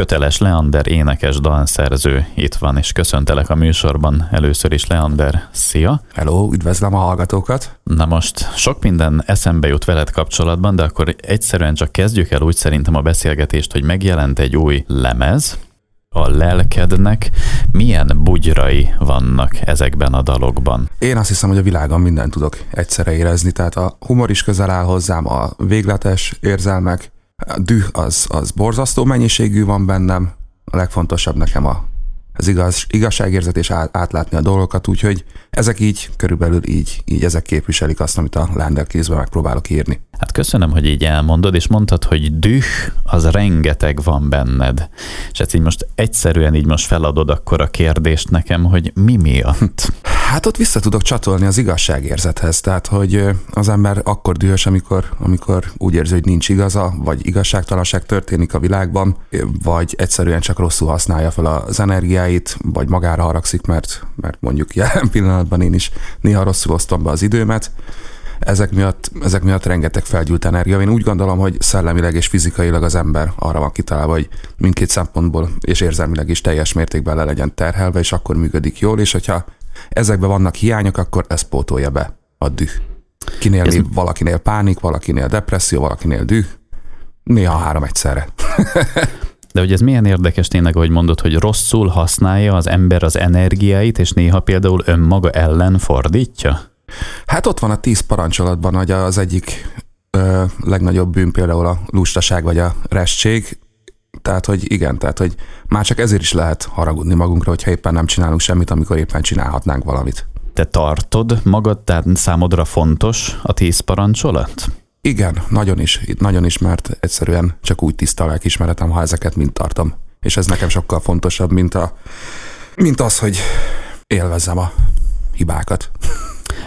Köteles Leander énekes dalszerző itt van, és köszöntelek a műsorban. Először is Leander, szia! Hello, üdvözlöm a hallgatókat! Na most sok minden eszembe jut veled kapcsolatban, de akkor egyszerűen csak kezdjük el úgy szerintem a beszélgetést, hogy megjelent egy új lemez, a lelkednek milyen bugyrai vannak ezekben a dalokban? Én azt hiszem, hogy a világon mindent tudok egyszerre érezni, tehát a humor is közel áll hozzám, a végletes érzelmek, a düh az, az borzasztó mennyiségű van bennem, a legfontosabb nekem a, az igaz, igazságérzet és átlátni a dolgokat, úgyhogy ezek így, körülbelül így, így ezek képviselik azt, amit a Lander kézben megpróbálok írni. Hát köszönöm, hogy így elmondod, és mondtad, hogy düh, az rengeteg van benned. És ezt így most egyszerűen így most feladod akkor a kérdést nekem, hogy mi miatt? Hát ott vissza tudok csatolni az igazságérzethez, tehát hogy az ember akkor dühös, amikor, amikor úgy érzi, hogy nincs igaza, vagy igazságtalanság történik a világban, vagy egyszerűen csak rosszul használja fel az energiáit, vagy magára haragszik, mert, mert mondjuk jelen pillanatban én is néha rosszul osztom be az időmet, ezek miatt, ezek miatt rengeteg felgyűlt energia. Én úgy gondolom, hogy szellemileg és fizikailag az ember arra van kitalálva, hogy mindkét szempontból és érzelmileg is teljes mértékben le legyen terhelve, és akkor működik jól, és hogyha ezekben vannak hiányok, akkor ez pótolja be a düh. Kinél ez... valakinél pánik, valakinél depresszió, valakinél düh, néha három egyszerre. De hogy ez milyen érdekes tényleg, hogy mondod, hogy rosszul használja az ember az energiáit, és néha például önmaga ellen fordítja? Hát ott van a tíz parancsolatban, hogy az egyik ö, legnagyobb bűn például a lustaság vagy a restség, tehát, hogy igen, tehát, hogy már csak ezért is lehet haragudni magunkra, hogyha éppen nem csinálunk semmit, amikor éppen csinálhatnánk valamit. Te tartod magad, tehát számodra fontos a tíz parancsolat? Igen, nagyon is, nagyon is, mert egyszerűen csak úgy tiszta a lelkismeretem, ha ezeket mind tartom. És ez nekem sokkal fontosabb, mint, a, mint az, hogy élvezzem a hibákat.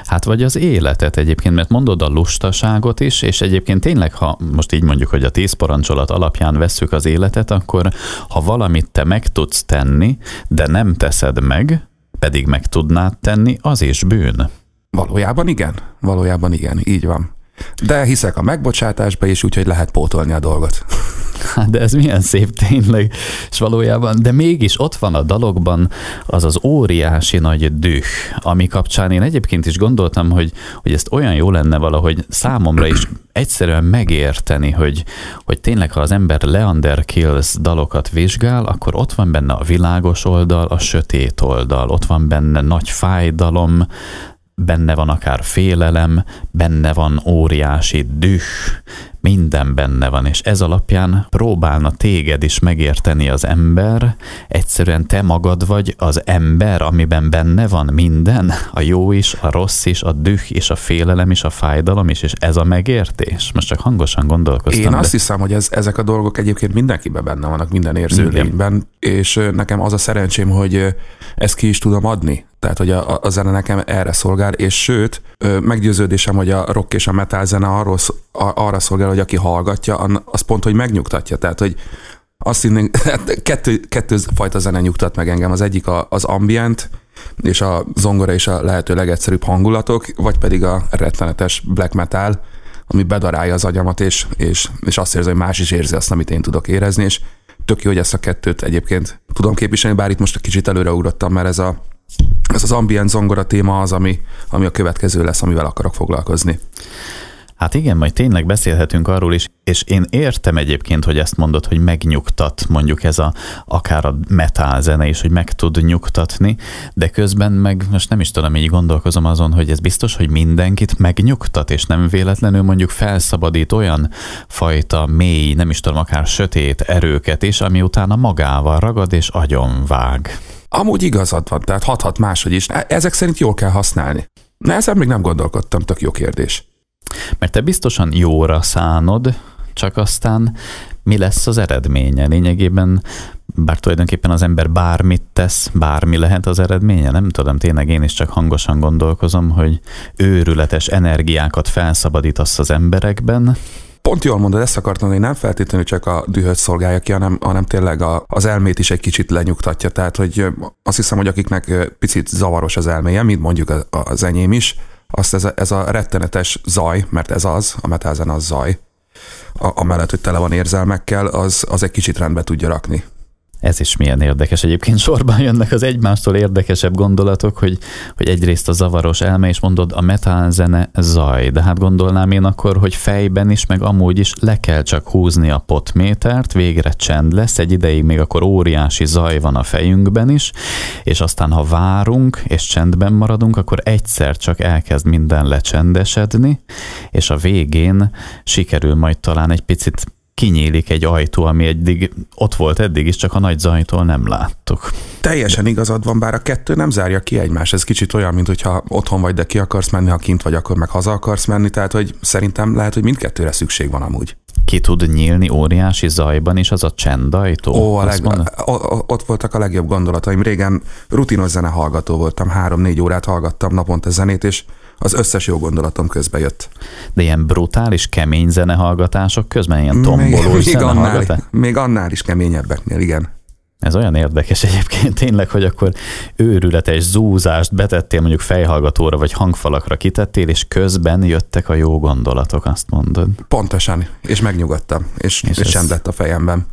Hát vagy az életet egyébként, mert mondod a lustaságot is, és egyébként tényleg, ha most így mondjuk, hogy a tíz parancsolat alapján vesszük az életet, akkor ha valamit te meg tudsz tenni, de nem teszed meg, pedig meg tudnád tenni, az is bűn. Valójában igen, valójában igen, így van. De hiszek a megbocsátásba is, úgyhogy lehet pótolni a dolgot. Hát de ez milyen szép tényleg, és valójában, de mégis ott van a dalokban az az óriási nagy düh, ami kapcsán én egyébként is gondoltam, hogy, hogy ezt olyan jó lenne valahogy számomra is egyszerűen megérteni, hogy, hogy tényleg ha az ember Leander Kills dalokat vizsgál, akkor ott van benne a világos oldal, a sötét oldal, ott van benne nagy fájdalom, benne van akár félelem, benne van óriási düh, minden benne van, és ez alapján próbálna téged is megérteni az ember, egyszerűen te magad vagy az ember, amiben benne van minden, a jó is, a rossz is, a düh is, a félelem is, a fájdalom is, és ez a megértés. Most csak hangosan gondolkoztam. Én de... azt hiszem, hogy ez, ezek a dolgok egyébként mindenkiben benne vannak, minden érzőlényben, és nekem az a szerencsém, hogy ezt ki is tudom adni. Tehát, hogy a, a zene nekem erre szolgál, és sőt, meggyőződésem, hogy a rock és a metal zene arról, arra szolgál, hogy aki hallgatja, az pont, hogy megnyugtatja. Tehát, hogy azt hinném, hát kettő, kettő fajta zene nyugtat meg engem. Az egyik a, az ambient, és a zongora és a lehető legegyszerűbb hangulatok, vagy pedig a rettenetes black metal, ami bedarálja az agyamat, és, és, és azt érzi, hogy más is érzi azt, amit én tudok érezni, és tök jó, hogy ezt a kettőt egyébként tudom képviselni, bár itt most egy kicsit előreugrottam, mert ez, a, ez az ambient zongora téma az, ami, ami a következő lesz, amivel akarok foglalkozni. Hát igen, majd tényleg beszélhetünk arról is, és én értem egyébként, hogy ezt mondod, hogy megnyugtat mondjuk ez a, akár a metal zene is, hogy meg tud nyugtatni, de közben meg most nem is tudom, így gondolkozom azon, hogy ez biztos, hogy mindenkit megnyugtat, és nem véletlenül mondjuk felszabadít olyan fajta mély, nem is tudom, akár sötét erőket is, ami utána magával ragad és agyon vág. Amúgy igazad van, tehát hathat máshogy is. Ezek szerint jól kell használni. Na, ezen még nem gondolkodtam, tök jó kérdés. Mert te biztosan jóra szánod, csak aztán mi lesz az eredménye? Lényegében, bár tulajdonképpen az ember bármit tesz, bármi lehet az eredménye, nem tudom, tényleg én is csak hangosan gondolkozom, hogy őrületes energiákat felszabadítasz az emberekben, Pont jól mondod, ezt akartam, hogy nem feltétlenül csak a dühöt szolgálja ki, hanem, hanem tényleg a, az elmét is egy kicsit lenyugtatja. Tehát, hogy azt hiszem, hogy akiknek picit zavaros az elméje, mint mondjuk az enyém is, azt ez a, ez a rettenetes zaj, mert ez az, a metázen az zaj, a, amellett, hogy tele van érzelmekkel, az, az egy kicsit rendbe tudja rakni. Ez is milyen érdekes. Egyébként sorban jönnek az egymástól érdekesebb gondolatok, hogy, hogy egyrészt a zavaros elme, és mondod, a metálzene zaj. De hát gondolnám én akkor, hogy fejben is, meg amúgy is le kell csak húzni a potmétert, végre csend lesz, egy ideig még akkor óriási zaj van a fejünkben is, és aztán ha várunk, és csendben maradunk, akkor egyszer csak elkezd minden lecsendesedni, és a végén sikerül majd talán egy picit kinyílik egy ajtó, ami eddig ott volt eddig is, csak a nagy zajtól nem láttuk. Teljesen igazad van, bár a kettő nem zárja ki egymást. Ez kicsit olyan, mint hogyha otthon vagy, de ki akarsz menni, ha kint vagy, akkor meg haza akarsz menni. Tehát, hogy szerintem lehet, hogy mindkettőre szükség van amúgy. Ki tud nyílni óriási zajban is az a csendajtó? Ó, a leg, ott voltak a legjobb gondolataim. Régen rutinos zene hallgató voltam, három-négy órát hallgattam naponta zenét, és az összes jó gondolatom közbe jött. De ilyen brutális, kemény zenehallgatások közben, ilyen tombolós még, még, annál, még annál is keményebbeknél, igen. Ez olyan érdekes egyébként tényleg, hogy akkor őrületes zúzást betettél mondjuk fejhallgatóra vagy hangfalakra kitettél, és közben jöttek a jó gondolatok, azt mondod. Pontosan, és megnyugodtam, és, és, és ez... lett a fejemben.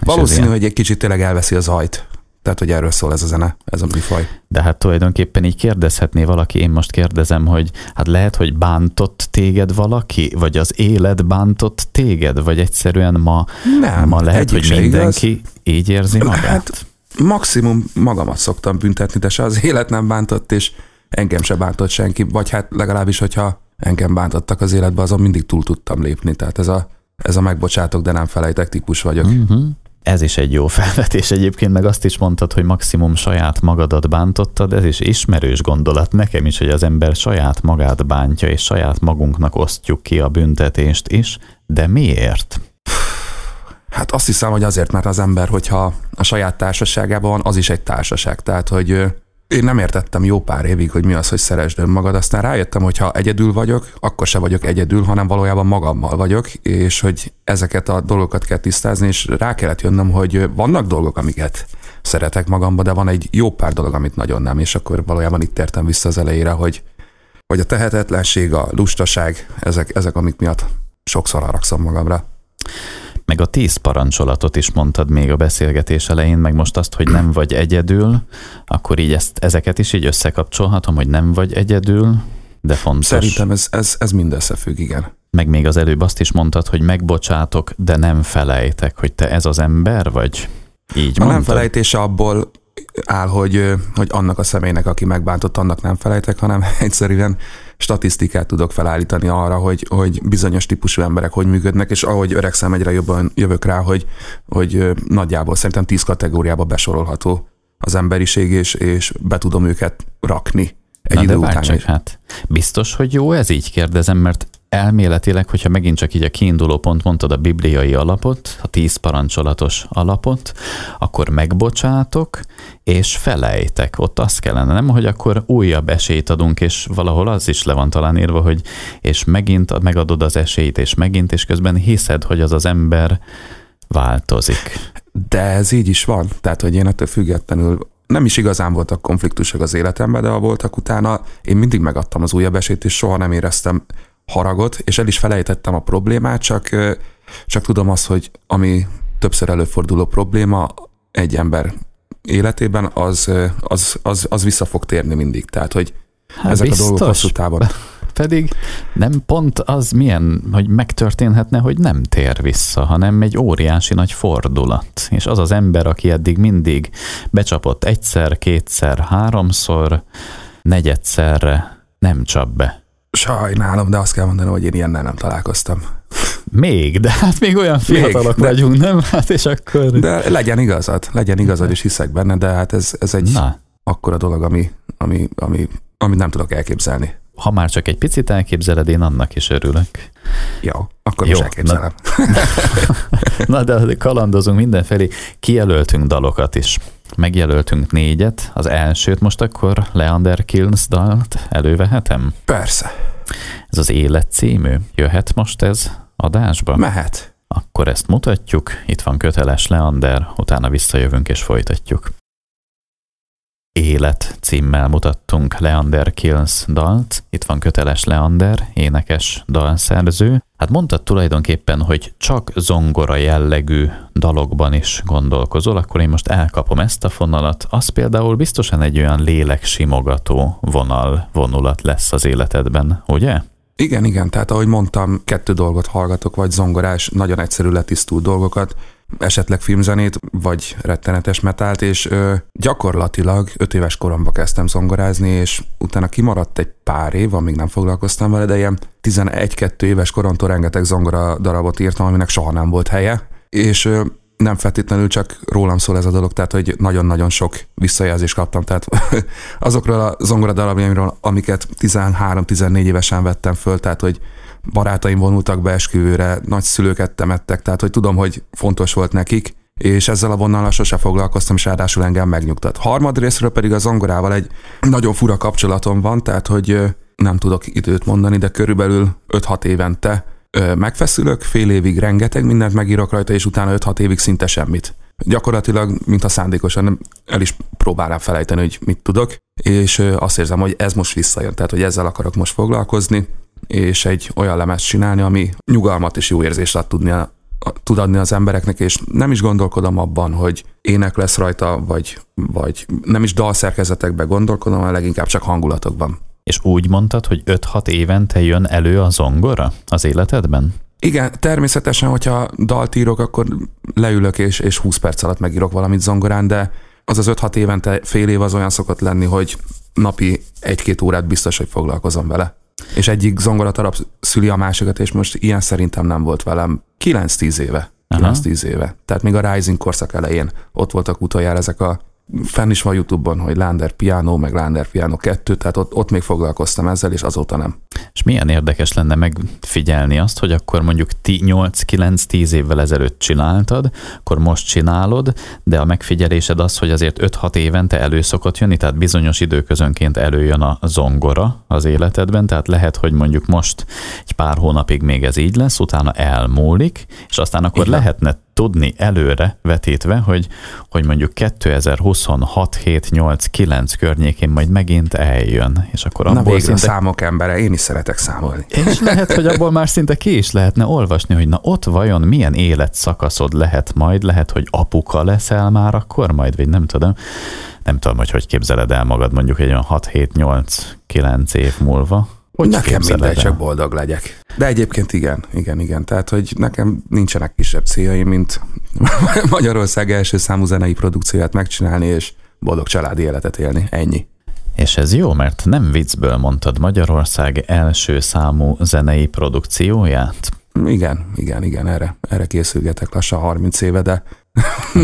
Valószínű, hogy egy kicsit tényleg elveszi az ajt. Tehát, hogy erről szól ez a zene, ez a műfaj. De hát tulajdonképpen így kérdezhetné valaki, én most kérdezem, hogy hát lehet, hogy bántott téged valaki, vagy az élet bántott téged, vagy egyszerűen ma, Nem, ma lehet, hogy mindenki igaz. Így érzi magát? Hát maximum magamat szoktam büntetni, de se az élet nem bántott, és engem se bántott senki, vagy hát legalábbis, hogyha engem bántottak az életbe, azon mindig túl tudtam lépni. Tehát ez a, ez a megbocsátok, de nem felejtek típus vagyok. Uh-huh. Ez is egy jó felvetés egyébként, meg azt is mondtad, hogy maximum saját magadat bántottad, ez is ismerős gondolat nekem is, hogy az ember saját magát bántja, és saját magunknak osztjuk ki a büntetést is, de miért? Hát azt hiszem, hogy azért, mert az ember, hogyha a saját társaságában van, az is egy társaság. Tehát, hogy én nem értettem jó pár évig, hogy mi az, hogy szeresd önmagad. Aztán rájöttem, hogy ha egyedül vagyok, akkor se vagyok egyedül, hanem valójában magammal vagyok, és hogy ezeket a dolgokat kell tisztázni, és rá kellett jönnöm, hogy vannak dolgok, amiket szeretek magamba, de van egy jó pár dolog, amit nagyon nem, és akkor valójában itt értem vissza az elejére, hogy, hogy a tehetetlenség, a lustaság, ezek, ezek amik miatt sokszor haragszom magamra meg a tíz parancsolatot is mondtad még a beszélgetés elején, meg most azt, hogy nem vagy egyedül, akkor így ezt, ezeket is így összekapcsolhatom, hogy nem vagy egyedül, de fontos. Szerintem ez, ez, ez mind összefügg, igen. Meg még az előbb azt is mondtad, hogy megbocsátok, de nem felejtek, hogy te ez az ember vagy? Így a mondtad? nem felejtése abból áll, hogy, hogy annak a személynek, aki megbántott, annak nem felejtek, hanem egyszerűen statisztikát tudok felállítani arra, hogy, hogy bizonyos típusú emberek hogy működnek, és ahogy öregszem, egyre jobban jövök rá, hogy, hogy nagyjából szerintem tíz kategóriába besorolható az emberiség, és, és be tudom őket rakni egy Na idő de után. Csak, hát biztos, hogy jó ez így kérdezem, mert elméletileg, hogyha megint csak így a kiinduló pont mondtad a bibliai alapot, a tíz parancsolatos alapot, akkor megbocsátok, és felejtek. Ott az kellene, nem, hogy akkor újabb esélyt adunk, és valahol az is le van talán írva, hogy és megint megadod az esélyt, és megint, és közben hiszed, hogy az az ember változik. De ez így is van. Tehát, hogy én ettől függetlenül nem is igazán voltak konfliktusok az életemben, de ha voltak utána, én mindig megadtam az újabb esélyt, és soha nem éreztem haragot, és el is felejtettem a problémát, csak, csak tudom azt, hogy ami többször előforduló probléma egy ember életében, az, az, az, az vissza fog térni mindig. Tehát, hogy hát ezek biztos. a dolgok hosszú távon. Pedig nem pont az milyen, hogy megtörténhetne, hogy nem tér vissza, hanem egy óriási nagy fordulat. És az az ember, aki eddig mindig becsapott egyszer, kétszer, háromszor, negyedszerre nem csap be Sajnálom, de azt kell mondani, hogy én ilyennel nem találkoztam. Még, de hát még olyan fiatalok még, vagyunk, nem? Hát és akkor... De legyen igazad, legyen igazad, és hiszek benne, de hát ez, ez egy Na. akkora dolog, ami, ami, ami, amit nem tudok elképzelni. Ha már csak egy picit elképzeled, én annak is örülök. Jó, akkor Jó, is elképzelem. Na, na de kalandozunk mindenfelé. Kijelöltünk dalokat is. Megjelöltünk négyet. Az elsőt most akkor Leander Kilns dalt elővehetem? Persze. Ez az Élet című. Jöhet most ez adásba? Mehet. Akkor ezt mutatjuk. Itt van köteles Leander, utána visszajövünk és folytatjuk. Élet címmel mutattunk Leander Kills dalt. Itt van köteles Leander, énekes dalszerző. Hát mondtad tulajdonképpen, hogy csak zongora jellegű dalokban is gondolkozol, akkor én most elkapom ezt a fonalat. Az például biztosan egy olyan lélek simogató vonal, vonulat lesz az életedben, ugye? Igen, igen, tehát ahogy mondtam, kettő dolgot hallgatok, vagy zongorás, nagyon egyszerű letisztult dolgokat, esetleg filmzenét, vagy rettenetes metált, és ö, gyakorlatilag öt éves koromban kezdtem zongorázni, és utána kimaradt egy pár év, amíg nem foglalkoztam vele, de ilyen 11-2 éves koromtól rengeteg zongora darabot írtam, aminek soha nem volt helye, és ö, nem feltétlenül csak rólam szól ez a dolog, tehát hogy nagyon-nagyon sok visszajelzést kaptam, tehát azokról a zongora darabjaimról, amiket 13-14 évesen vettem föl, tehát hogy barátaim vonultak be esküvőre, szülőket temettek, tehát hogy tudom, hogy fontos volt nekik, és ezzel a vonallal sose foglalkoztam, és ráadásul engem megnyugtat. Harmad részről pedig a zongorával egy nagyon fura kapcsolatom van, tehát hogy nem tudok időt mondani, de körülbelül 5-6 évente megfeszülök, fél évig rengeteg mindent megírok rajta, és utána 5-6 évig szinte semmit. Gyakorlatilag, mint a szándékosan el is próbálám felejteni, hogy mit tudok, és azt érzem, hogy ez most visszajön, tehát hogy ezzel akarok most foglalkozni, és egy olyan lemez csinálni, ami nyugalmat és jó érzést ad tudni a, tud adni az embereknek, és nem is gondolkodom abban, hogy ének lesz rajta, vagy, vagy nem is dalszerkezetekbe gondolkodom, hanem leginkább csak hangulatokban. És úgy mondtad, hogy 5-6 évente jön elő a zongora az életedben? Igen, természetesen, hogyha dalt írok, akkor leülök és, és 20 perc alatt megírok valamit zongorán, de az az 5-6 évente fél év az olyan szokott lenni, hogy napi egy-két órát biztos, hogy foglalkozom vele. És egyik zongoratarab szüli a másikat, és most ilyen szerintem nem volt velem 9-10 éve. 9-10 éve. Tehát még a Rising korszak elején ott voltak utoljára ezek a fenn is van YouTube-on, hogy Lander Piano, meg Lander Piano 2, tehát ott, ott még foglalkoztam ezzel, és azóta nem. És milyen érdekes lenne megfigyelni azt, hogy akkor mondjuk 8-9-10 évvel ezelőtt csináltad, akkor most csinálod, de a megfigyelésed az, hogy azért 5-6 évente elő szokott jönni, tehát bizonyos időközönként előjön a zongora az életedben, tehát lehet, hogy mondjuk most egy pár hónapig még ez így lesz, utána elmúlik, és aztán akkor Igen. lehetne tudni előre vetítve, hogy, hogy mondjuk 2026, 7, 8, 9 környékén majd megint eljön. És akkor abból Na végre szinte... számok embere, én is szeretek számolni. És lehet, hogy abból már szinte ki is lehetne olvasni, hogy na ott vajon milyen életszakaszod lehet majd, lehet, hogy apuka leszel már akkor majd, vagy nem tudom. Nem tudom, hogy hogy képzeled el magad mondjuk egy olyan 6, 7, 8, 9 év múlva. Hogy nekem mindegy, csak boldog legyek. De egyébként igen, igen, igen. Tehát, hogy nekem nincsenek kisebb céljaim, mint Magyarország első számú zenei produkcióját megcsinálni, és boldog családi életet élni. Ennyi. És ez jó, mert nem viccből mondtad Magyarország első számú zenei produkcióját? Igen, igen, igen, erre, erre készülgetek lassan 30 éve, de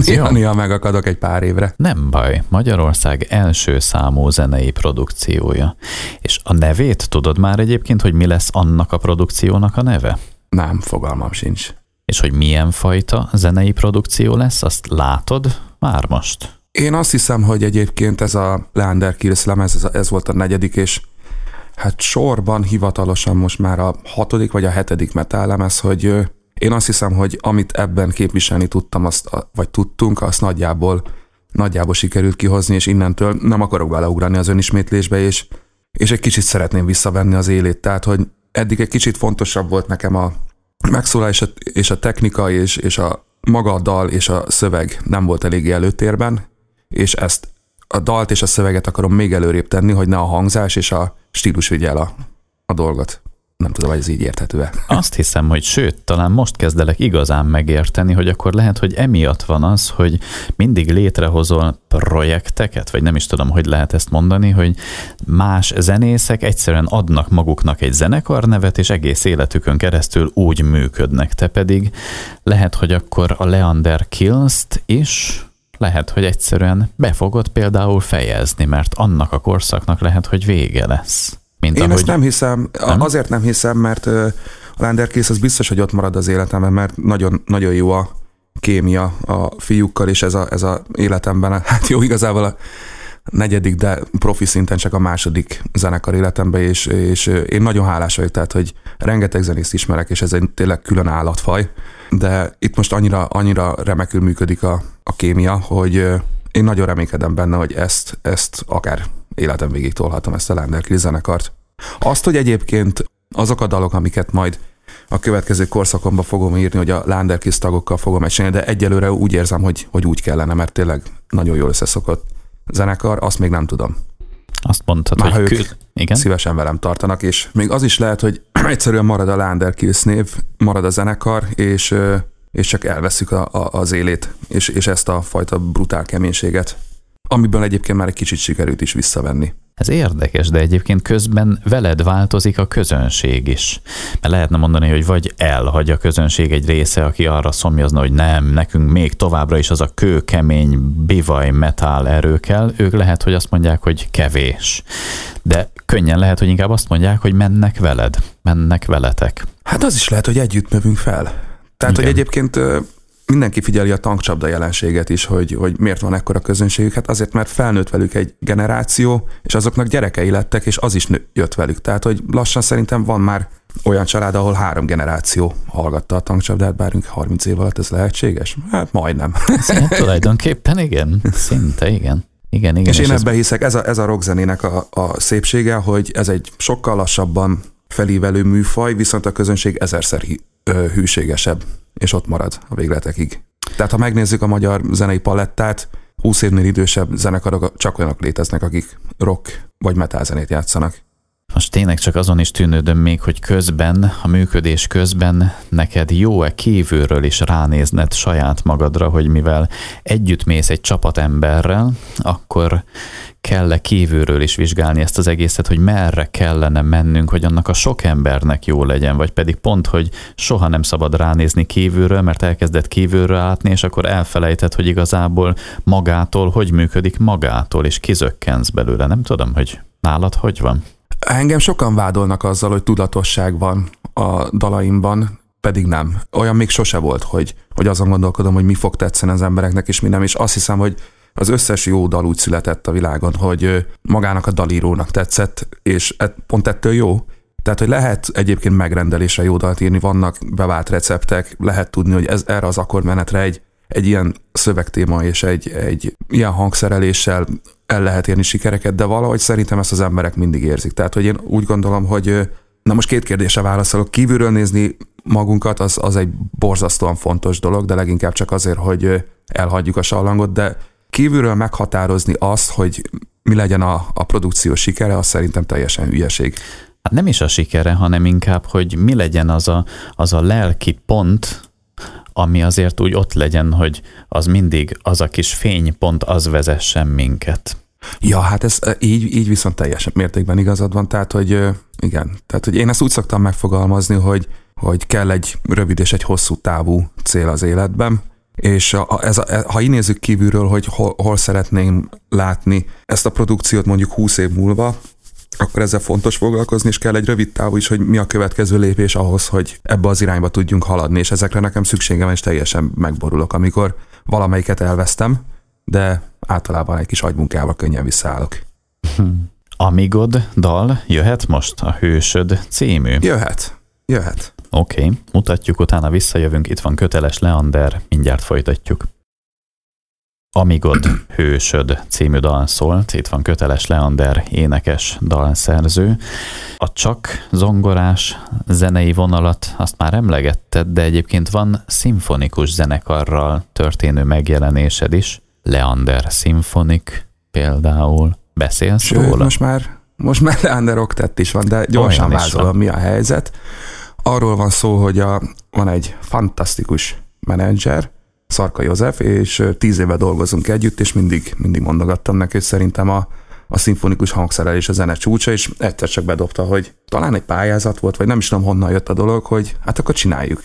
néha, néha megakadok egy pár évre. Nem baj, Magyarország első számú zenei produkciója. És a nevét tudod már egyébként, hogy mi lesz annak a produkciónak a neve? Nem, fogalmam sincs. És hogy milyen fajta zenei produkció lesz, azt látod már most? Én azt hiszem, hogy egyébként ez a Leander Kills lemez, ez, ez volt a negyedik, és hát sorban hivatalosan most már a hatodik vagy a hetedik metal lemez, hogy én azt hiszem, hogy amit ebben képviselni tudtam, azt, vagy tudtunk, azt nagyjából, nagyjából sikerült kihozni, és innentől nem akarok beleugrani az önismétlésbe, és, és egy kicsit szeretném visszavenni az élét. Tehát, hogy eddig egy kicsit fontosabb volt nekem a megszólás és a technika, és, és a maga a dal és a szöveg nem volt eléggé előtérben, és ezt a dalt és a szöveget akarom még előrébb tenni, hogy ne a hangzás és a stílus vigyel a, a dolgot. Nem tudom, hogy ez így érthető-e. Azt hiszem, hogy sőt, talán most kezdelek igazán megérteni, hogy akkor lehet, hogy emiatt van az, hogy mindig létrehozol projekteket, vagy nem is tudom, hogy lehet ezt mondani, hogy más zenészek egyszerűen adnak maguknak egy zenekarnevet, és egész életükön keresztül úgy működnek. Te pedig lehet, hogy akkor a Leander Kills-t is lehet, hogy egyszerűen be fogod például fejezni, mert annak a korszaknak lehet, hogy vége lesz. Mint Én ahogy... ezt nem hiszem, nem? azért nem hiszem, mert a Landerkész az biztos, hogy ott marad az életemben, mert nagyon, nagyon jó a kémia a fiúkkal, és ez a, ez a életemben, hát jó, igazából a negyedik, de profi szinten csak a második zenekar életemben, és, és én nagyon hálás vagyok, tehát, hogy rengeteg zenészt ismerek, és ez egy tényleg külön állatfaj, de itt most annyira, annyira remekül működik a, a kémia, hogy én nagyon reménykedem benne, hogy ezt, ezt akár életem végig tolhatom ezt a Lander zenekart. Azt, hogy egyébként azok a dalok, amiket majd a következő korszakomban fogom írni, hogy a Landerkis tagokkal fogom csinálni, de egyelőre úgy érzem, hogy, hogy úgy kellene, mert tényleg nagyon jól összeszokott zenekar, azt még nem tudom. Azt mondtad, Már hogy ők kül... Igen? szívesen velem tartanak, és még az is lehet, hogy egyszerűen marad a Landerkis név, marad a zenekar, és, és csak elveszük a, a, az élét, és, és ezt a fajta brutál keménységet, amiből egyébként már egy kicsit sikerült is visszavenni. Ez érdekes, de egyébként közben veled változik a közönség is. Mert lehetne mondani, hogy vagy elhagy a közönség egy része, aki arra szomjazna, hogy nem, nekünk még továbbra is az a kőkemény bivaj metal erő kell, ők lehet, hogy azt mondják, hogy kevés. De könnyen lehet, hogy inkább azt mondják, hogy mennek veled, mennek veletek. Hát az is lehet, hogy együtt növünk fel. Tehát, Igen. hogy egyébként mindenki figyeli a tankcsapda jelenséget is, hogy, hogy miért van ekkora közönségük. Hát azért, mert felnőtt velük egy generáció, és azoknak gyerekei lettek, és az is nő, jött velük. Tehát, hogy lassan szerintem van már olyan család, ahol három generáció hallgatta a tankcsapdát, bárunk 30 év alatt ez lehetséges? Hát majdnem. Hát, tulajdonképpen igen, szinte igen. Igen, igen. és én ez ebben hiszek, ez a, ez a rockzenének a, a szépsége, hogy ez egy sokkal lassabban felívelő műfaj, viszont a közönség ezerszer hűségesebb, és ott marad a végletekig. Tehát ha megnézzük a magyar zenei palettát, 20 évnél idősebb zenekarok csak olyanok léteznek, akik rock vagy metal zenét játszanak. Most tényleg csak azon is tűnődöm még, hogy közben, a működés közben neked jó-e kívülről is ránézned saját magadra, hogy mivel együtt mész egy csapatemberrel, akkor kell-e kívülről is vizsgálni ezt az egészet, hogy merre kellene mennünk, hogy annak a sok embernek jó legyen, vagy pedig pont, hogy soha nem szabad ránézni kívülről, mert elkezdett kívülről látni, és akkor elfelejtett, hogy igazából magától hogy működik magától, és kizökkensz belőle. Nem tudom, hogy nálad hogy van? Engem sokan vádolnak azzal, hogy tudatosság van a dalaimban, pedig nem. Olyan még sose volt, hogy, hogy azon gondolkodom, hogy mi fog tetszeni az embereknek, és mi nem, és azt hiszem, hogy az összes jó dal úgy született a világon, hogy magának a dalírónak tetszett, és pont ettől jó. Tehát, hogy lehet egyébként megrendelésre jó dalt írni, vannak bevált receptek, lehet tudni, hogy ez erre az akkordmenetre egy, egy ilyen szövegtéma és egy, egy ilyen hangszereléssel el lehet érni sikereket, de valahogy szerintem ezt az emberek mindig érzik. Tehát, hogy én úgy gondolom, hogy na most két kérdésre válaszolok. Kívülről nézni magunkat, az, az egy borzasztóan fontos dolog, de leginkább csak azért, hogy elhagyjuk a sallangot, de kívülről meghatározni azt, hogy mi legyen a, a produkció sikere, az szerintem teljesen hülyeség. Hát nem is a sikere, hanem inkább, hogy mi legyen az a, az a lelki pont, ami azért úgy ott legyen, hogy az mindig az a kis fénypont, az vezessen minket. Ja, hát ez e, így, így viszont teljes mértékben igazad van, tehát hogy igen, tehát hogy én ezt úgy szoktam megfogalmazni, hogy, hogy kell egy rövid és egy hosszú távú cél az életben, és a, ez a, e- ha így nézzük kívülről, hogy hol, hol szeretném látni ezt a produkciót mondjuk 20 év múlva, akkor ezzel fontos foglalkozni, és kell egy rövid távú is, hogy mi a következő lépés ahhoz, hogy ebbe az irányba tudjunk haladni, és ezekre nekem szükségem és teljesen megborulok, amikor valamelyiket elvesztem, de általában egy kis agymunkával könnyen visszaállok. Amigod dal jöhet most a Hősöd című. Jöhet, jöhet. Oké, okay, mutatjuk, utána visszajövünk, itt van köteles Leander, mindjárt folytatjuk. Amigod Hősöd című dal szólt, itt van köteles Leander, énekes dalszerző. A csak zongorás zenei vonalat azt már emlegetted, de egyébként van szimfonikus zenekarral történő megjelenésed is. Leander Symphonic például. Beszélsz Sőt, róla? most már, most már Leander Octet is van, de gyorsan vázolom, mi a helyzet. Arról van szó, hogy a, van egy fantasztikus menedzser, Szarka József, és tíz éve dolgozunk együtt, és mindig, mindig mondogattam neki, hogy szerintem a, a szimfonikus hangszerelés a zene csúcsa, és egyszer csak bedobta, hogy talán egy pályázat volt, vagy nem is tudom honnan jött a dolog, hogy hát akkor csináljuk.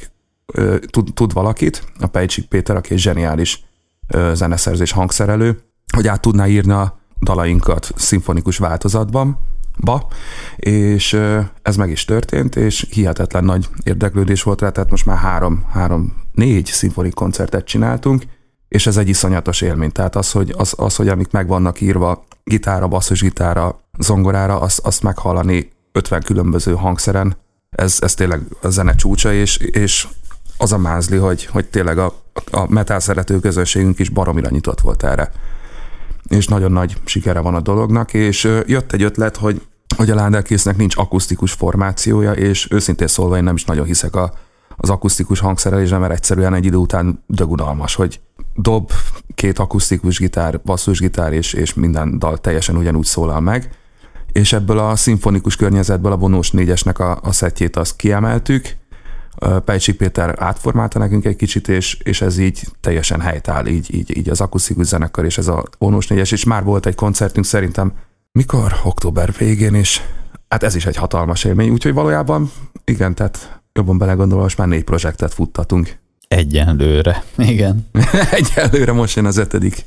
Tud, tud valakit, a Pejcsik Péter, aki egy zseniális zeneszerzés hangszerelő, hogy át tudná írni a dalainkat szimfonikus változatban, ba, és ez meg is történt, és hihetetlen nagy érdeklődés volt rá, tehát most már három, három, négy szimfonik koncertet csináltunk, és ez egy iszonyatos élmény. Tehát az, hogy, az, az, hogy amik meg vannak írva gitára, basszusgitára, zongorára, azt, azt meghallani 50 különböző hangszeren, ez, ez tényleg a zene csúcsa, és, és az a mázli, hogy, hogy tényleg a, a metal szerető közönségünk is baromira nyitott volt erre és nagyon nagy sikere van a dolognak, és jött egy ötlet, hogy hogy a Landelkésznek nincs akusztikus formációja, és őszintén szólva én nem is nagyon hiszek a, az akusztikus hangszerelésre, mert egyszerűen egy idő után dögunalmas, hogy dob, két akusztikus gitár, basszusgitár, és, és minden dal teljesen ugyanúgy szólal meg. És ebből a szimfonikus környezetből a vonós négyesnek a, a szettjét azt kiemeltük, Pejcsik Péter átformálta nekünk egy kicsit, és, és ez így teljesen helytáll, így, így, így az akusztikus zenekar és ez a vonós négyes, és már volt egy koncertünk szerintem, mikor? Október végén, és hát ez is egy hatalmas élmény, úgyhogy valójában igen, tehát jobban belegondolva, most már négy projektet futtatunk. Egyenlőre, igen. Egyenlőre most jön az ötödik.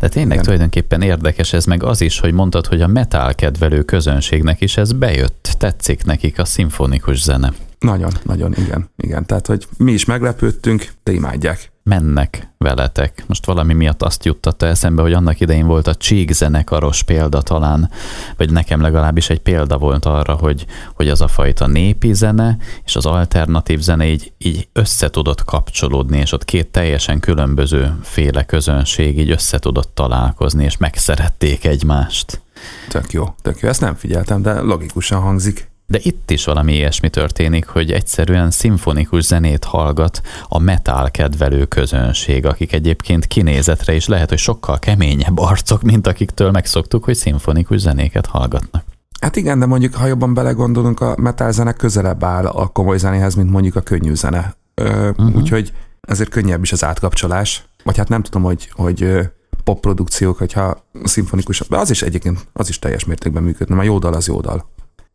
De tényleg Igen. tulajdonképpen érdekes ez meg az is, hogy mondtad, hogy a metal kedvelő közönségnek is ez bejött, tetszik nekik a szimfonikus zene. Nagyon, nagyon, igen, igen. Tehát, hogy mi is meglepődtünk, de imádják mennek veletek. Most valami miatt azt juttatta eszembe, hogy annak idején volt a Csík zenekaros példa talán, vagy nekem legalábbis egy példa volt arra, hogy, hogy az a fajta népi zene és az alternatív zene így, így össze tudott kapcsolódni, és ott két teljesen különböző féle közönség így össze tudott találkozni, és megszerették egymást. Tök jó, tök jó. Ezt nem figyeltem, de logikusan hangzik. De itt is valami ilyesmi történik, hogy egyszerűen szimfonikus zenét hallgat a metal kedvelő közönség, akik egyébként kinézetre is lehet, hogy sokkal keményebb arcok, mint akiktől megszoktuk, hogy szimfonikus zenéket hallgatnak. Hát igen, de mondjuk, ha jobban belegondolunk, a metal zene közelebb áll a komoly zenéhez, mint mondjuk a könnyű zene. Ö, uh-huh. Úgyhogy ezért könnyebb is az átkapcsolás. Vagy hát nem tudom, hogy, hogy popprodukciók, hogyha szimfonikus, de az is egyébként, az is teljes mértékben működne, mert jó dal az jó dal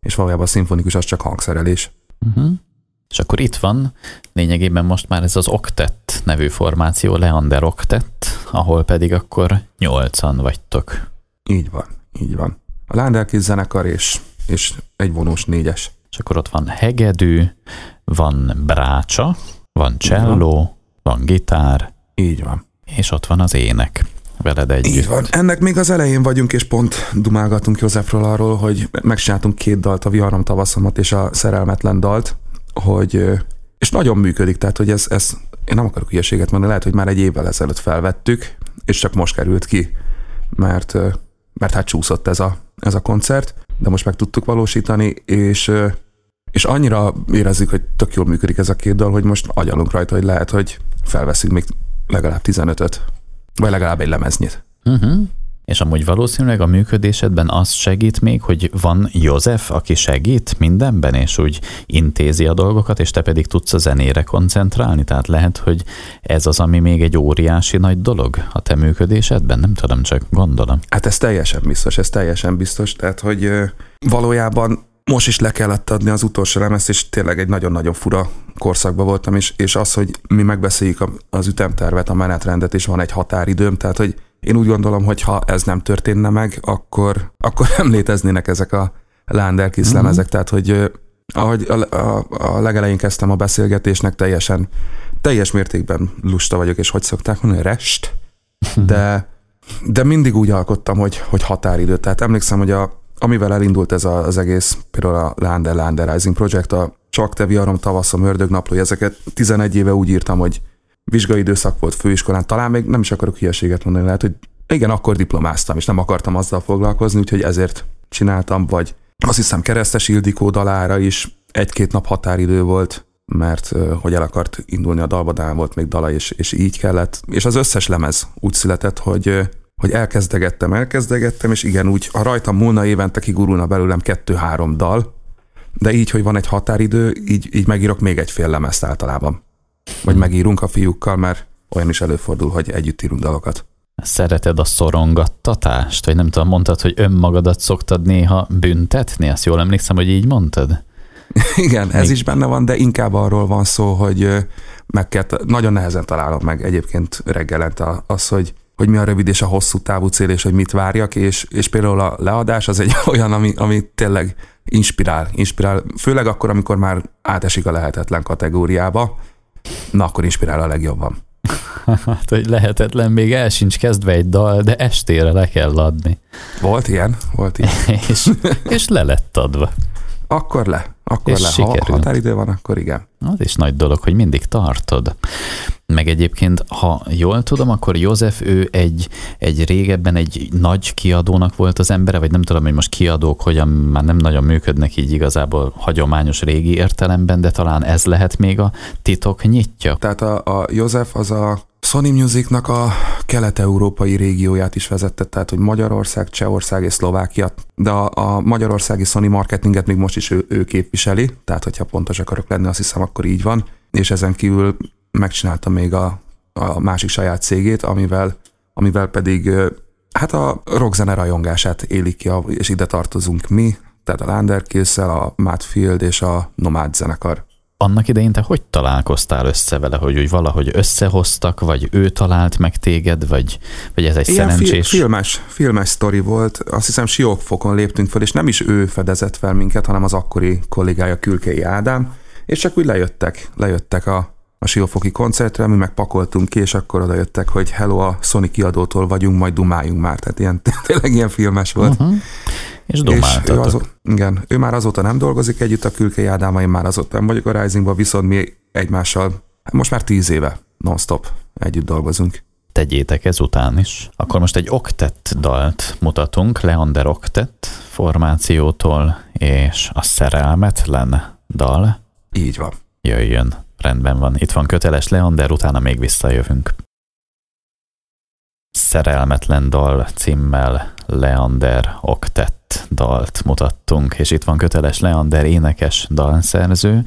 és valójában a szimfonikus az csak hangszerelés. Uh-huh. És akkor itt van lényegében most már ez az Octet nevű formáció, Leander Octet, ahol pedig akkor nyolcan vagytok. Így van, így van. A Landerkis zenekar és, és egy vonós négyes. És akkor ott van hegedű, van brácsa, van cselló, van gitár. Így van. És ott van az ének veled együtt. Így van. Ennek még az elején vagyunk, és pont dumálgatunk Józsefről arról, hogy megcsináltunk két dalt, a Viharom tavaszomat és a Szerelmetlen dalt, hogy és nagyon működik, tehát hogy ez, ez én nem akarok hülyeséget mondani, lehet, hogy már egy évvel ezelőtt felvettük, és csak most került ki, mert, mert hát csúszott ez a, ez a koncert, de most meg tudtuk valósítani, és, és annyira érezzük, hogy tök jól működik ez a két dal, hogy most agyalunk rajta, hogy lehet, hogy felveszünk még legalább 15-öt vagy legalább egy lemeznyit. Uh-huh. És amúgy valószínűleg a működésedben az segít még, hogy van József, aki segít mindenben, és úgy intézi a dolgokat, és te pedig tudsz a zenére koncentrálni. Tehát lehet, hogy ez az, ami még egy óriási nagy dolog a te működésedben? Nem tudom, csak gondolom. Hát ez teljesen biztos, ez teljesen biztos. Tehát, hogy valójában most is le kellett adni az utolsó lemezt, és tényleg egy nagyon-nagyon fura korszakban voltam, és, és az, hogy mi megbeszéljük az ütemtervet, a menetrendet, és van egy határidőm, tehát hogy én úgy gondolom, hogy ha ez nem történne meg, akkor, akkor nem léteznének ezek a Landerkis mm-hmm. lemezek, tehát hogy ahogy a, a, a legelején kezdtem a beszélgetésnek, teljesen, teljes mértékben lusta vagyok, és hogy szokták mondani, rest, de, de mindig úgy alkottam, hogy, hogy határidő. Tehát emlékszem, hogy a, amivel elindult ez az egész, például a Lander Lander Rising Project, a Csak te viharom, tavaszom, ördögnapló, ezeket 11 éve úgy írtam, hogy vizsgai időszak volt főiskolán, talán még nem is akarok hülyeséget mondani, lehet, hogy igen, akkor diplomáztam, és nem akartam azzal foglalkozni, úgyhogy ezért csináltam, vagy azt hiszem Keresztes Ildikó dalára is egy-két nap határidő volt, mert hogy el akart indulni a dalba, volt még dala, és, és így kellett. És az összes lemez úgy született, hogy hogy elkezdegettem, elkezdegettem, és igen, úgy, ha rajtam múlna évente kigurulna belőlem kettő-három dal, de így, hogy van egy határidő, így, így megírok még egy fél lemezt általában. Vagy hmm. megírunk a fiúkkal, mert olyan is előfordul, hogy együtt írunk dalokat. Szereted a szorongattatást? Vagy nem tudom, mondtad, hogy önmagadat szoktad néha büntetni? Azt jól emlékszem, hogy így mondtad? Igen, ez Még... is benne van, de inkább arról van szó, hogy meg kell, nagyon nehezen találom meg egyébként reggelente az, hogy hogy mi a rövid és a hosszú távú cél, és hogy mit várjak, és, és például a leadás az egy olyan, ami, ami tényleg inspirál, inspirál, főleg akkor, amikor már átesik a lehetetlen kategóriába, na akkor inspirál a legjobban. Hát, hogy lehetetlen, még el sincs kezdve egy dal, de estére le kell adni. Volt ilyen? Volt ilyen. és, és le lett adva. Akkor le. Akkor És le. sikerült. Ha határidő van, akkor igen. Az is nagy dolog, hogy mindig tartod. Meg egyébként, ha jól tudom, akkor József ő egy, egy régebben egy nagy kiadónak volt az embere, vagy nem tudom, hogy most kiadók hogyan már nem nagyon működnek így igazából hagyományos régi értelemben, de talán ez lehet még a titok nyitja. Tehát a, a József az a Sony Musicnak a kelet-európai régióját is vezette, tehát hogy Magyarország, Csehország és Szlovákia, de a, a magyarországi Sony marketinget még most is ő, ő képviseli, tehát hogyha pontos akarok lenni, azt hiszem akkor így van, és ezen kívül megcsinálta még a, a másik saját cégét, amivel, amivel pedig hát a rockzene rajongását élik ki, és ide tartozunk mi, tehát a Landerkiss, a Matt és a Nomad zenekar. Annak idején te hogy találkoztál össze vele, hogy úgy valahogy összehoztak, vagy ő talált meg téged, vagy, vagy ez egy Ilyen fi- szerencsés... filmes, filmes sztori volt. Azt hiszem Siókfokon léptünk fel, és nem is ő fedezett fel minket, hanem az akkori kollégája Külkei Ádám, és csak úgy lejöttek, lejöttek a, a Siófoki koncertre, mi meg pakoltunk ki, és akkor oda jöttek, hogy hello, a Sony kiadótól vagyunk, majd dumáljunk már. Tehát ilyen, tényleg ilyen filmes volt. Uh-huh. És És ő, domáltatok. azó, igen, ő már azóta nem dolgozik együtt a Külkei Ádámmal, én már azóta nem vagyok a Risingban, viszont mi egymással most már tíz éve non-stop együtt dolgozunk. tegyétek ezután is. Akkor most egy oktett dalt mutatunk, Leander oktett formációtól, és a szerelmetlen dal Így van. jöjjön. Rendben van. Itt van köteles Leander, utána még visszajövünk. Szerelmetlen dal címmel Leander oktett dalt mutattunk, és itt van köteles Leander énekes dalszerző.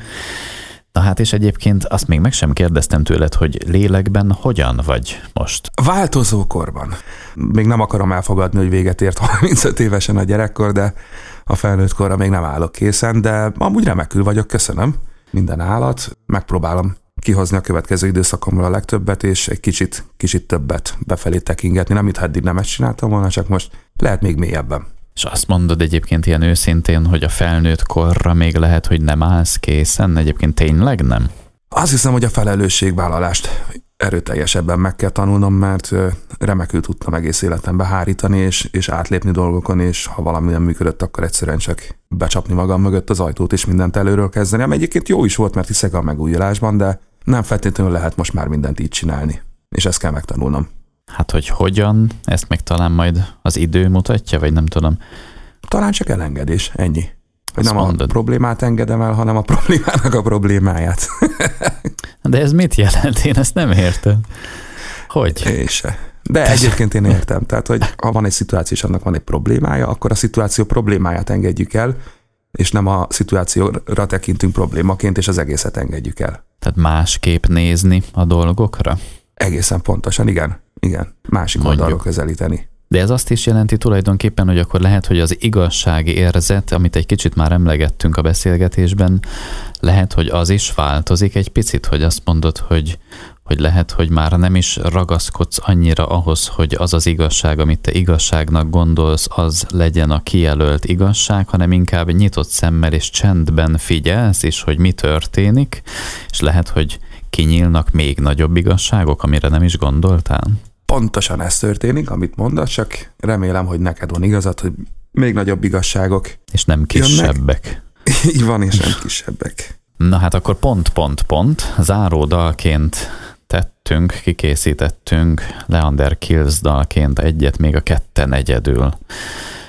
Na hát és egyébként azt még meg sem kérdeztem tőled, hogy lélekben hogyan vagy most? Változó korban. Még nem akarom elfogadni, hogy véget ért 35 évesen a gyerekkor, de a felnőtt korra még nem állok készen, de amúgy remekül vagyok, köszönöm. Minden állat, megpróbálom kihozni a következő időszakomból a legtöbbet, és egy kicsit, kicsit többet befelé tekingetni. Nem, itt eddig nem ezt csináltam volna, csak most lehet még mélyebben. És azt mondod egyébként ilyen őszintén, hogy a felnőtt korra még lehet, hogy nem állsz készen? Egyébként tényleg nem? Azt hiszem, hogy a felelősségvállalást erőteljesebben meg kell tanulnom, mert remekül tudtam egész életembe hárítani, és, és átlépni dolgokon, és ha valami nem működött, akkor egyszerűen csak becsapni magam mögött az ajtót, és mindent előről kezdeni. Ami egyébként jó is volt, mert hiszek a megújulásban, de nem feltétlenül lehet most már mindent így csinálni. És ezt kell megtanulnom. Hát, hogy hogyan, ezt meg talán majd az idő mutatja, vagy nem tudom. Talán csak elengedés, ennyi. Hogy Azt nem mondod. a problémát engedem el, hanem a problémának a problémáját. De ez mit jelent? Én ezt nem értem. Hogy? És se. De egyébként én értem. Tehát, hogy ha van egy szituáció, és annak van egy problémája, akkor a szituáció problémáját engedjük el, és nem a szituációra tekintünk problémaként, és az egészet engedjük el. Tehát másképp nézni a dolgokra? Egészen pontosan, igen. Igen. Másik Mondjuk. oldalról közelíteni. De ez azt is jelenti tulajdonképpen, hogy akkor lehet, hogy az igazsági érzet, amit egy kicsit már emlegettünk a beszélgetésben, lehet, hogy az is változik egy picit, hogy azt mondod, hogy, hogy lehet, hogy már nem is ragaszkodsz annyira ahhoz, hogy az az igazság, amit te igazságnak gondolsz, az legyen a kijelölt igazság, hanem inkább nyitott szemmel és csendben figyelsz is, hogy mi történik, és lehet, hogy kinyílnak még nagyobb igazságok, amire nem is gondoltál. Pontosan ez történik, amit mondasz, csak remélem, hogy neked van igazad, hogy még nagyobb igazságok. És nem kisebbek. Így van, és nem kisebbek. Na hát akkor pont, pont, pont, záró dalként tettünk, kikészítettünk Leander Kills dalként egyet, még a ketten egyedül.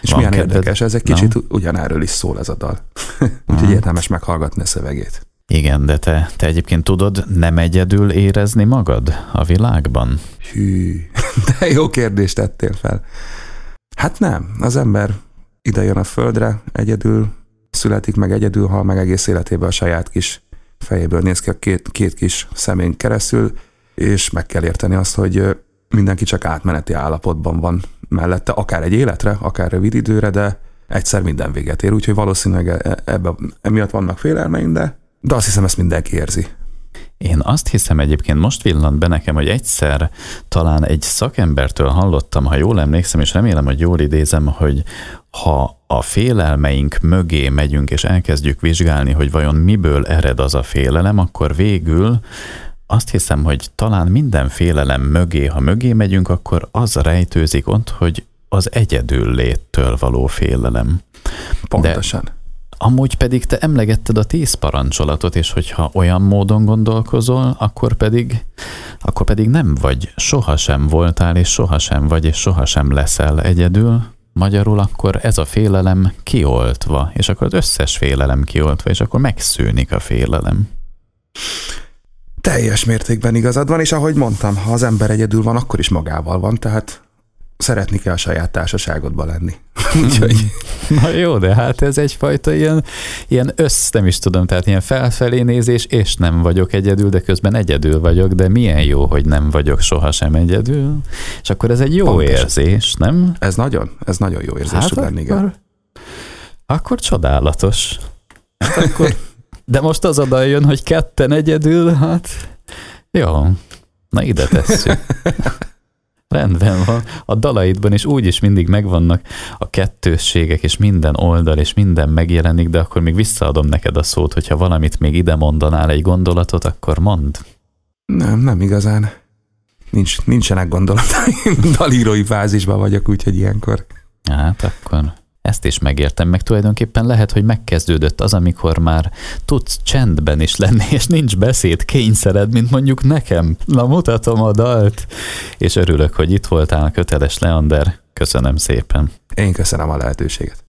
És Van milyen kedved? érdekes, ez egy kicsit ugyanerről is szól ez a dal. Úgyhogy érdemes meghallgatni a szövegét. Igen, de te, te egyébként tudod nem egyedül érezni magad a világban? Hű, de jó kérdést tettél fel. Hát nem, az ember ide jön a földre, egyedül születik meg, egyedül hal meg egész életében a saját kis fejéből néz ki a két, két kis szemén keresztül, és meg kell érteni azt, hogy mindenki csak átmeneti állapotban van mellette, akár egy életre, akár rövid időre, de egyszer minden véget ér, úgyhogy valószínűleg e- ebbe, emiatt vannak félelmeim, de, de azt hiszem, ezt mindenki érzi. Én azt hiszem egyébként most villant be nekem, hogy egyszer talán egy szakembertől hallottam, ha jól emlékszem, és remélem, hogy jól idézem, hogy ha a félelmeink mögé megyünk, és elkezdjük vizsgálni, hogy vajon miből ered az a félelem, akkor végül azt hiszem, hogy talán minden félelem mögé, ha mögé megyünk, akkor az rejtőzik ott, hogy az egyedül léttől való félelem. Pontosan. Amúgy pedig te emlegetted a tíz parancsolatot, és hogyha olyan módon gondolkozol, akkor pedig, akkor pedig nem vagy, sohasem voltál, és sohasem vagy, és sohasem leszel egyedül, Magyarul akkor ez a félelem kioltva, és akkor az összes félelem kioltva, és akkor megszűnik a félelem. Teljes mértékben igazad van, és ahogy mondtam, ha az ember egyedül van, akkor is magával van, tehát szeretni kell a saját társaságodban lenni. Úgyhogy... Na jó, de hát ez egyfajta ilyen, ilyen össz, nem is tudom, tehát ilyen felfelé nézés, és nem vagyok egyedül, de közben egyedül vagyok, de milyen jó, hogy nem vagyok sohasem egyedül. És akkor ez egy jó Pontos. érzés, nem? Ez nagyon, ez nagyon jó érzés hát tud lenni, igen. Akkor csodálatos. Hát akkor, de most az oda jön, hogy ketten egyedül, hát jó, na ide tesszük. Rendben van. A dalaidban is úgy is mindig megvannak a kettősségek, és minden oldal, és minden megjelenik, de akkor még visszaadom neked a szót, hogyha valamit még ide mondanál, egy gondolatot, akkor mond. Nem, nem igazán. Nincs, nincsenek gondolataim. Dalírói fázisban vagyok, úgyhogy ilyenkor. Hát akkor ezt is megértem, meg tulajdonképpen lehet, hogy megkezdődött az, amikor már tudsz csendben is lenni, és nincs beszéd kényszered, mint mondjuk nekem. Na, mutatom a dalt. És örülök, hogy itt voltál, köteles Leander. Köszönöm szépen. Én köszönöm a lehetőséget.